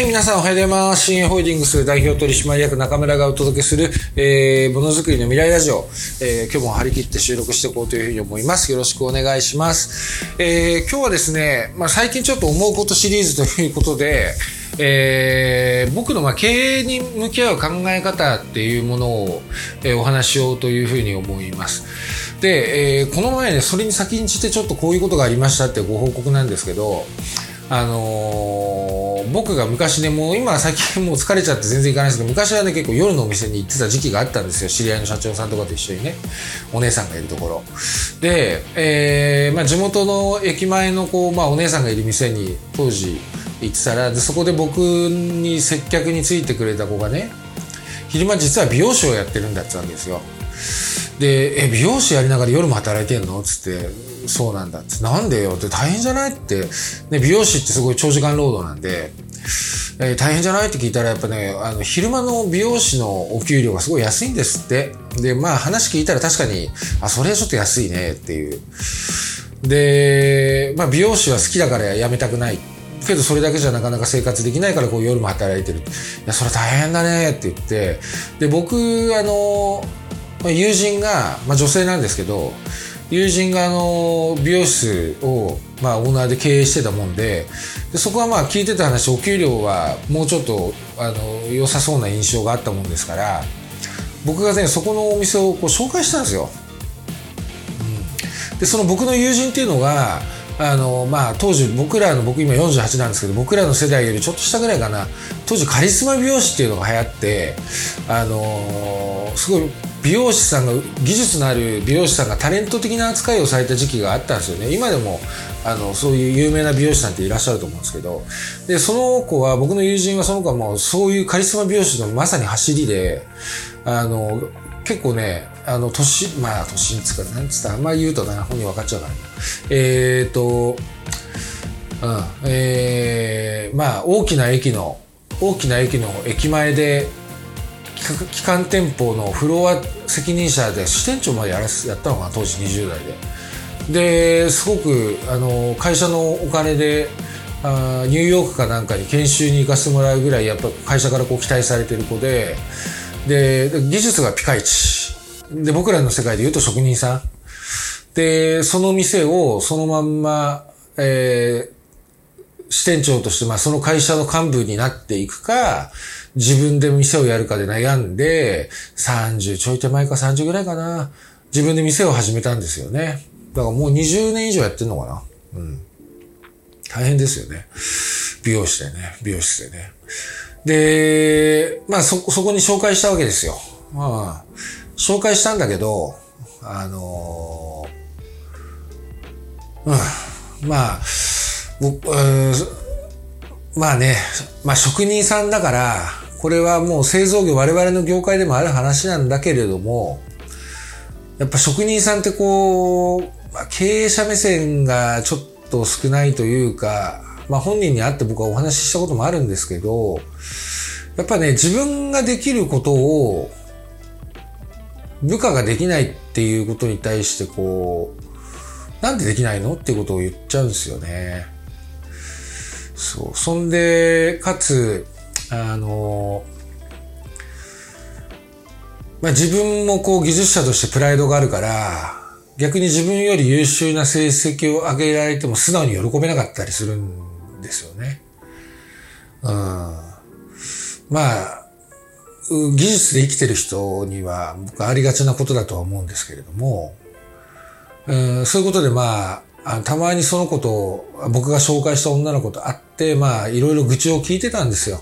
い、皆さんおはようございます。新ホールディングス代表取締役中村がお届けする、えー、ものづくりの未来ラジオ、えー、今日も張り切って収録していこうというふうに思います。よろしくお願いします。えー、今日はですね、まあ、最近ちょっと思うことシリーズということで、えー、僕のま経営に向き合う考え方っていうものを、えー、お話しようというふうに思います。で、えー、この前ね、それに先んじてちょっとこういうことがありましたってご報告なんですけど、あの、僕が昔ね、もう今最近もう疲れちゃって全然行かないですけど、昔はね、結構夜のお店に行ってた時期があったんですよ。知り合いの社長さんとかと一緒にね、お姉さんがいるところ。で、えー、まあ地元の駅前のこう、まあお姉さんがいる店に当時行ってたら、でそこで僕に接客についてくれた子がね、昼間実は美容師をやってるんだって言ったんですよ。で、え、美容師やりながら夜も働いてんの？つって、そうなんだって。なんでよ？って大変じゃないって。ね、美容師ってすごい長時間労働なんで、えー大変じゃないって聞いたらやっぱね、あの、昼間の美容師のお給料がすごい安いんですって。で、まあ話聞いたら確かに、あ、それはちょっと安いねっていう。で、まあ美容師は好きだから辞めたくないっ。けどそれだけじゃなかなか生活できないからこう夜も働いてる。いや、それ大変だねって言って。で、僕、あの、友人が、まあ女性なんですけど、友人があの、美容室を、まあオーナーで経営してたもんで、でそこはまあ聞いてた話、お給料はもうちょっと、あの、良さそうな印象があったもんですから、僕がね、そこのお店をこう紹介したんですよ。うんでその僕の友人っていうのがあのまあ当時僕らの僕今48なんですけど僕らの世代よりちょっと下ぐらいかな。当時カリスマ美容師っていうのが流行ってあのすごい美容師さんが技術のある美容師さんがタレント的な扱いをされた時期があったんですよね。今でもあのそういう有名な美容師さんっていらっしゃると思うんですけど。でその子は僕の友人はその子はもうそういうカリスマ美容師のまさに走りであの結構ね、あの、年、まあ、年につか、なんつったら、あんまり言うとな、本人分かっちゃうから、ね、えっ、ー、と、うん、えー、まあ、大きな駅の、大きな駅の駅前で、機関店舗のフロア責任者で支店長までやらすやったのかな、当時20代で。で、すごく、あの、会社のお金で、あニューヨークかなんかに研修に行かせてもらうぐらい、やっぱ会社からこう期待されてる子で、で、技術がピカイチ。で、僕らの世界で言うと職人さん。で、その店をそのまんま、えー、支店長として、まあその会社の幹部になっていくか、自分で店をやるかで悩んで、30ちょい手前か30ぐらいかな。自分で店を始めたんですよね。だからもう20年以上やってんのかな。うん。大変ですよね。美容師でね。美容室でね。で、まあそ、そこに紹介したわけですよ。まあ、紹介したんだけど、あのー、うん、まあ、僕、まあね、まあ職人さんだから、これはもう製造業、我々の業界でもある話なんだけれども、やっぱ職人さんってこう、まあ、経営者目線がちょっと少ないというか、まあ本人に会って僕はお話ししたこともあるんですけど、やっぱね、自分ができることを部下ができないっていうことに対してこう、なんでできないの？ってことを言っちゃうんですよね。そう。そんで、かつ、あの、まあ自分もこう技術者としてプライドがあるから、逆に自分より優秀な成績を上げられても素直に喜べなかったりするんですよね。うん。まあ、技術で生きてる人には僕ありがちなことだとは思うんですけれども、うん、そういうことでまあ、たまにそのこと、僕が紹介した女の子と会って、まあ、いろいろ愚痴を聞いてたんですよ。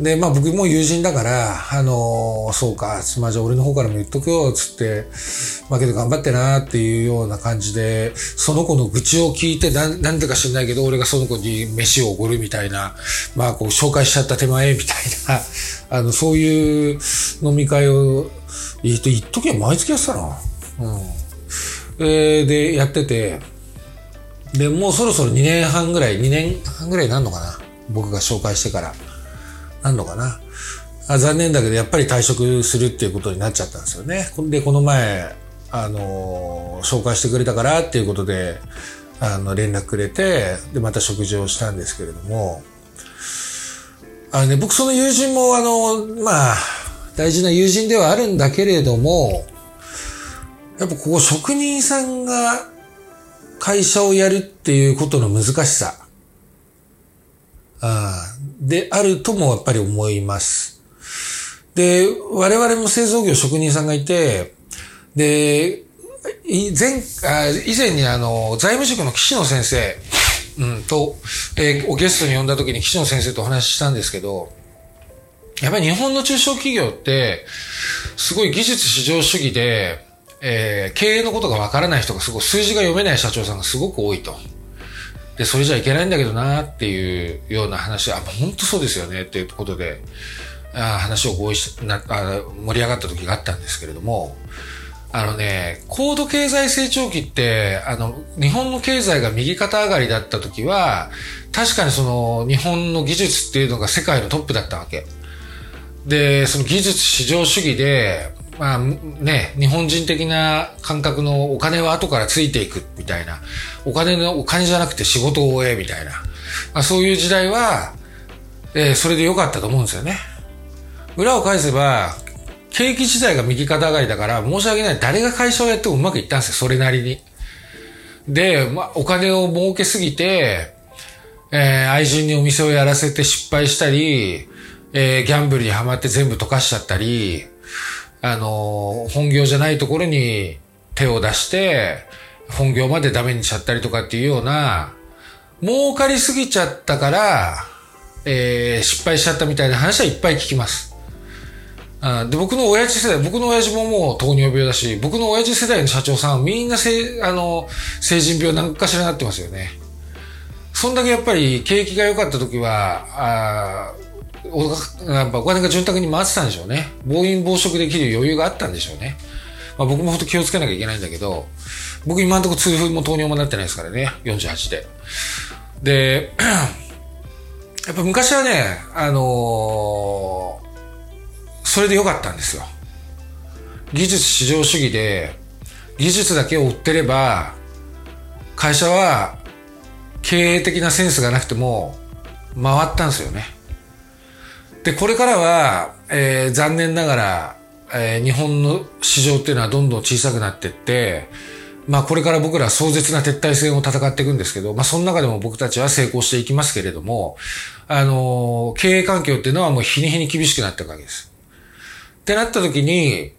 で、まあ僕も友人だから、あのー、そうか、まあじゃあ俺の方からも言っとくよ、つって、まあけど頑張ってなっていうような感じで、その子の愚痴を聞いて、なん、なんでか知んないけど、俺がその子に飯をおごるみたいな、まあこう紹介しちゃった手前みたいな、あの、そういう飲み会を、言っと、言っときゃ毎月やってたな。うん。えー、で、やってて、で、もうそろそろ2年半ぐらい、2年半ぐらいになんのかな僕が紹介してから。なんのかな。あ残念だけど、やっぱり退職するっていうことになっちゃったんですよね。で、この前、あの、紹介してくれたからっていうことで、あの、連絡くれて、で、また食事をしたんですけれども、あのね、僕その友人もあの、まあ、大事な友人ではあるんだけれども、やっぱここ職人さんが会社をやるっていうことの難しさ、あであるともやっぱり思います。で、我々も製造業職人さんがいて、で、前、あ以前にあの、財務塾の岸野先生、うん、と、えー、ゲストに呼んだ時に岸野先生とお話ししたんですけど、やっぱり日本の中小企業って、すごい技術至上主義で、えー、経営のことがわからない人がすごい数字が読めない社長さんがすごく多いと。で、それじゃいけないんだけどなっていうような話、あ、本当そうですよねっていうことで、あ話を合意しなあ、盛り上がった時があったんですけれども、あのね、高度経済成長期って、あの、日本の経済が右肩上がりだった時は、確かにその、日本の技術っていうのが世界のトップだったわけ。で、その技術至上主義で、まあね、日本人的な感覚のお金は後からついていくみたいな、お金の、お金じゃなくて仕事を終えみたいな、まあ、そういう時代は、えー、それで良かったと思うんですよね。裏を返せば、景気自体が右肩上がりだから、申し訳ない。誰が会社をやってもうまくいったんですよ、それなりに。で、まあ、お金を儲けすぎて、えー、愛人にお店をやらせて失敗したり、えー、ギャンブルにはまって全部溶かしちゃったり、あの、本業じゃないところに手を出して、本業までダメにしちゃったりとかっていうような、儲かりすぎちゃったから、えー、失敗しちゃったみたいな話はいっぱい聞きます。あで僕の親父世代、僕の親父ももう糖尿病だし、僕の親父世代の社長さんはみんなせあの成人病なんかしらなってますよね。そんだけやっぱり景気が良かった時は、あおやっぱお金が潤沢に回ってたんでしょうね。暴飲暴食できる余裕があったんでしょうね。まあ、僕も本当気をつけなきゃいけないんだけど、僕今のところ痛風も糖尿もなってないですからね、48で。で、やっぱ昔はね、あのー、それで良かったんですよ。技術至上主義で、技術だけを売ってれば、会社は経営的なセンスがなくても回ったんですよね。で、これからは、えー、残念ながら、えー、日本の市場っていうのはどんどん小さくなってって、まあこれから僕らは壮絶な撤退戦を戦っていくんですけど、まあその中でも僕たちは成功していきますけれども、あのー、経営環境っていうのはもう日に日に厳しくなっていくわけです。ってなった時に、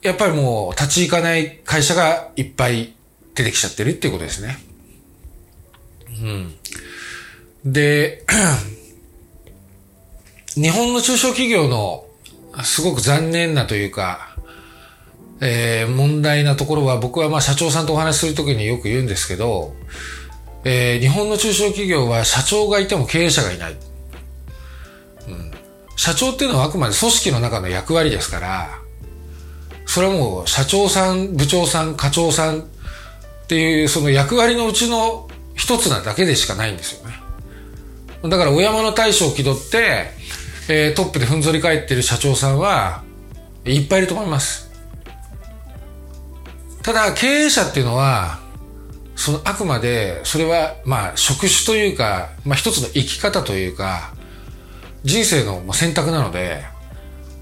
やっぱりもう立ち行かない会社がいっぱい出てきちゃってるっていうことですね。うん。で、日本の中小企業のすごく残念なというか、えー、問題なところは僕はまあ社長さんとお話しするときによく言うんですけど、えー、日本の中小企業は社長がいても経営者がいない。うん、社長っていうのはあくまで組織の中の役割ですから、それはもう社長さん、部長さん、課長さんっていうその役割のうちの一つなだけでしかないんですよね。だから、お山の大将を気取って、えー、トップでふんぞり返ってる社長さんはいっぱいいると思います。ただ、経営者っていうのは、そのあくまで、それは、まあ、職種というか、まあ一つの生き方というか、人生の選択なので、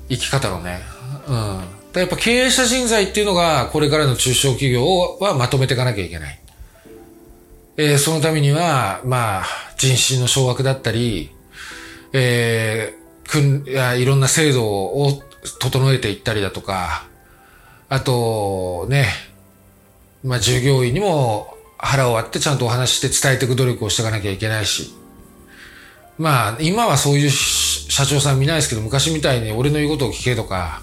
生き方のね。うん。やっぱ経営者人材っていうのが、これからの中小企業はまとめていかなきゃいけない。えー、そのためには、まあ、人心の掌握だったり、えくん、いや、いろんな制度を整えていったりだとか、あと、ね、まあ、従業員にも腹を割ってちゃんとお話して伝えていく努力をしていかなきゃいけないし、まあ、今はそういう社長さん見ないですけど、昔みたいに俺の言うことを聞けとか、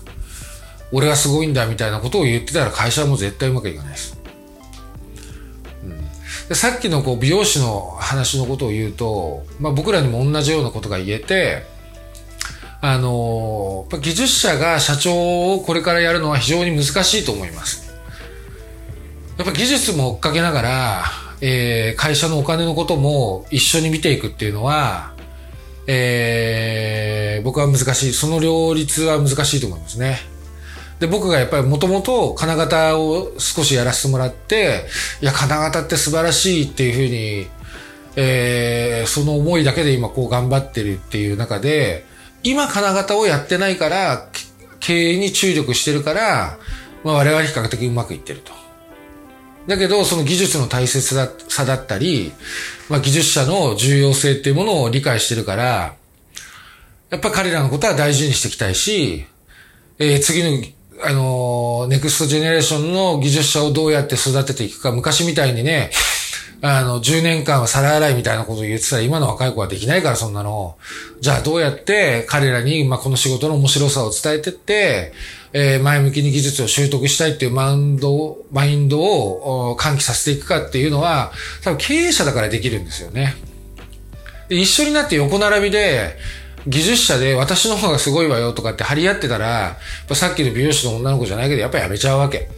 俺はすごいんだみたいなことを言ってたら会社はもう絶対うまくいかないです。うん、でさっきのこう美容師の話のことを言うと、まあ僕らにも同じようなことが言えて、あの、技術者が社長をこれからやるのは非常に難しいと思います。やっぱ技術も追っかけながら、えー、会社のお金のことも一緒に見ていくっていうのは、えー、僕は難しい。その両立は難しいと思いますね。で、僕がやっぱりもともと金型を少しやらせてもらって、いや、金型って素晴らしいっていうふうに、えー、その思いだけで今こう頑張ってるっていう中で、今金型をやってないから、経営に注力してるから、まあ我々比較的うまくいってると。だけど、その技術の大切さだったり、まあ技術者の重要性っていうものを理解してるから、やっぱ彼らのことは大事にしていきたいし、えー、次の、あのー、ネクストジェネレーションの技術者をどうやって育てていくか、昔みたいにね、あの、10年間は皿洗いみたいなことを言ってたら、今の若い子はできないから、そんなの。じゃあ、どうやって彼らに、まあ、この仕事の面白さを伝えてって、えー、前向きに技術を習得したいっていうマウンドを、マインドを喚起させていくかっていうのは、多分経営者だからできるんですよね。一緒になって横並びで、技術者で私の方がすごいわよとかって張り合ってたら、さっきの美容師の女の子じゃないけど、やっぱやめちゃうわけ。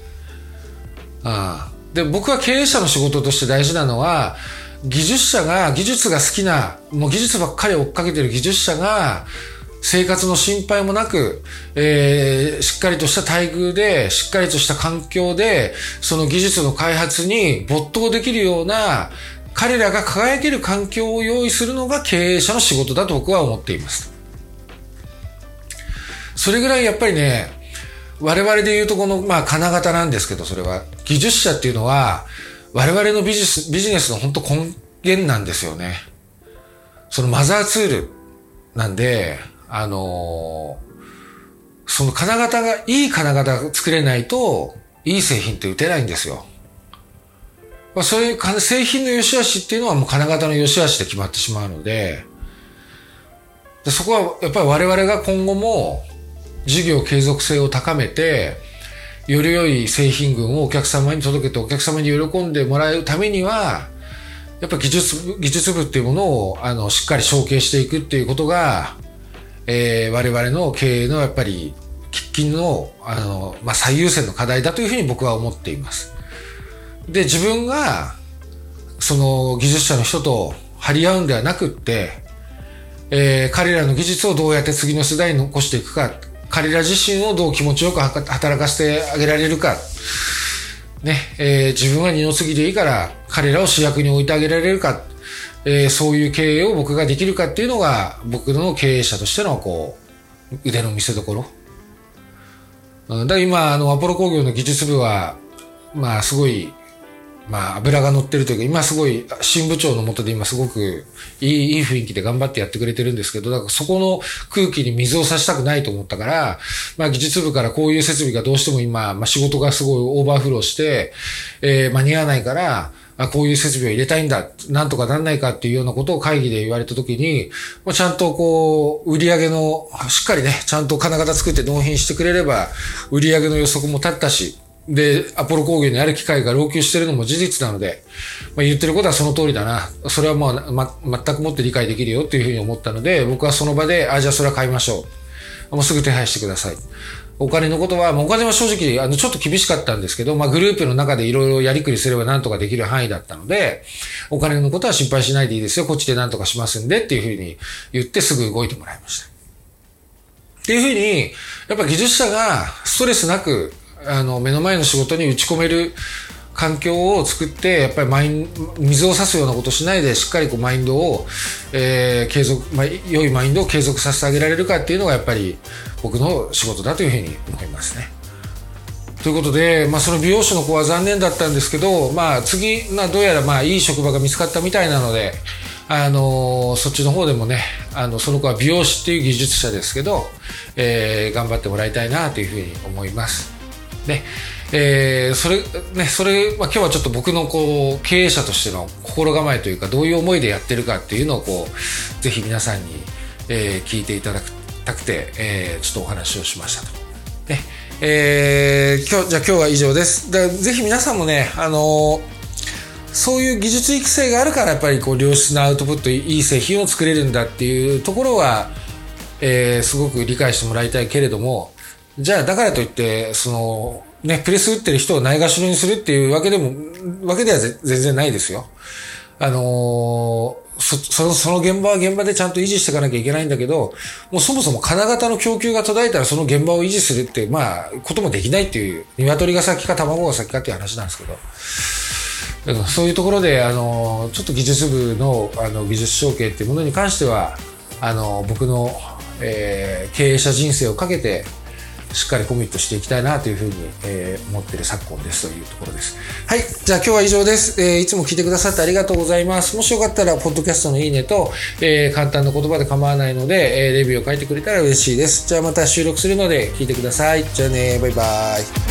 ああで、僕は経営者の仕事として大事なのは、技術者が、技術が好きな、もう技術ばっかり追っかけてる技術者が、生活の心配もなく、えー、しっかりとした待遇で、しっかりとした環境で、その技術の開発に没頭できるような、彼らが輝ける環境を用意するのが経営者の仕事だと僕は思っています。それぐらいやっぱりね、我々で言うとこの、まあ、金型なんですけど、それは。技術者っていうのは、我々のビジネス、ビジネスの本当根源なんですよね。そのマザーツールなんで、あのー、その金型が、いい金型が作れないと、いい製品って打てないんですよ。まあ、そういう製品の良し悪しっていうのはもう金型の良し悪しで決まってしまうので、でそこはやっぱり我々が今後も事業継続性を高めて、より良い製品群をお客様に届けてお客様に喜んでもらうためには、やっぱ技術、技術部っていうものを、あの、しっかり承継していくっていうことが、えー、我々の経営のやっぱり、喫緊の、あの、まあ、最優先の課題だというふうに僕は思っています。で、自分が、その技術者の人と張り合うんではなくって、えー、彼らの技術をどうやって次の世代に残していくか、彼ら自身をどう気持ちよく働かせてあげられるか。ね、えー、自分は二の次でいいから、彼らを主役に置いてあげられるか。えー、そういう経営を僕ができるかっていうのが、僕の経営者としての、こう、腕の見せ所。だから今、あの、アポロ工業の技術部は、まあ、すごい、まあ、油が乗ってるというか、今すごい、新部長のもとで今すごくいい、いい雰囲気で頑張ってやってくれてるんですけど、だからそこの空気に水を差したくないと思ったから、まあ、技術部からこういう設備がどうしても今、まあ、仕事がすごいオーバーフローして、えー、間に合わないから、あこういう設備を入れたいんだ、なんとかなんないかっていうようなことを会議で言われたときに、まあ、ちゃんとこう、売り上げの、しっかりね、ちゃんと金型作って納品してくれれば、売り上げの予測も立ったし、で、アポロ工業にある機械が老朽してるのも事実なので、まあ、言ってることはその通りだな。それはもう、ま、全くもって理解できるよっていうふうに思ったので、僕はその場で、あ、じゃあそれは買いましょう。もうすぐ手配してください。お金のことは、もうお金は正直、あの、ちょっと厳しかったんですけど、まあ、グループの中でいろいろやりくりすればなんとかできる範囲だったので、お金のことは心配しないでいいですよ。こっちでなんとかしますんでっていうふうに言ってすぐ動いてもらいました。っていうふうに、やっぱ技術者がストレスなくあの、目の前の仕事に打ち込める環境を作って、やっぱりマイン、水を差すようなことしないで、しっかりこうマインドを、えー、継続、まあ、良いマインドを継続させてあげられるかっていうのが、やっぱり僕の仕事だというふうに思いますね。ということで、まあ、その美容師の子は残念だったんですけど、まあ、次、まあ、どうやら、まあ、いい職場が見つかったみたいなので、あのー、そっちの方でもね、あの、その子は美容師っていう技術者ですけど、えー、頑張ってもらいたいなというふうに思います。ね、えー、それ、ね、それ、まあ、今日はちょっと僕のこう、経営者としての心構えというか、どういう思いでやってるかっていうのをこう、ぜひ皆さんに、えー、聞いていただきたくて、えー、ちょっとお話をしましたと。ね、えー、今日、じゃあ今日は以上です。だぜひ皆さんもね、あのーそういう技術育成があるからやっぱりこう良質なアウトプットいい製品を作れるんだっていうところは、えー、すごく理解してもらいたいけれどもじゃあ、だからといって、その、ね、プレス打ってる人をないがしろにするっていうわけでも、わけでは全然ないですよ。あのー、そ、その、その現場は現場でちゃんと維持していかなきゃいけないんだけど、もうそもそも金型の供給が途絶えたらその現場を維持するって、まあ、こともできないっていう、鶏が先か卵が先かっていう話なんですけど。だからそういうところであのちょっと技術部のあの技術承継っていうものに関してはあの僕の、えー、経営者人生をかけてしっかりコミットしていきたいなというふうに、えー、思ってる昨今ですというところです。はい。じゃあ今日は以上です。えー、いつも聞いてくださってありがとうございます。もしよかったら、ポッドキャストのいいねと、えー、簡単な言葉で構わないので、え、レビューを書いてくれたら嬉しいです。じゃあまた収録するので聞いてください。じゃあね、バイバイ。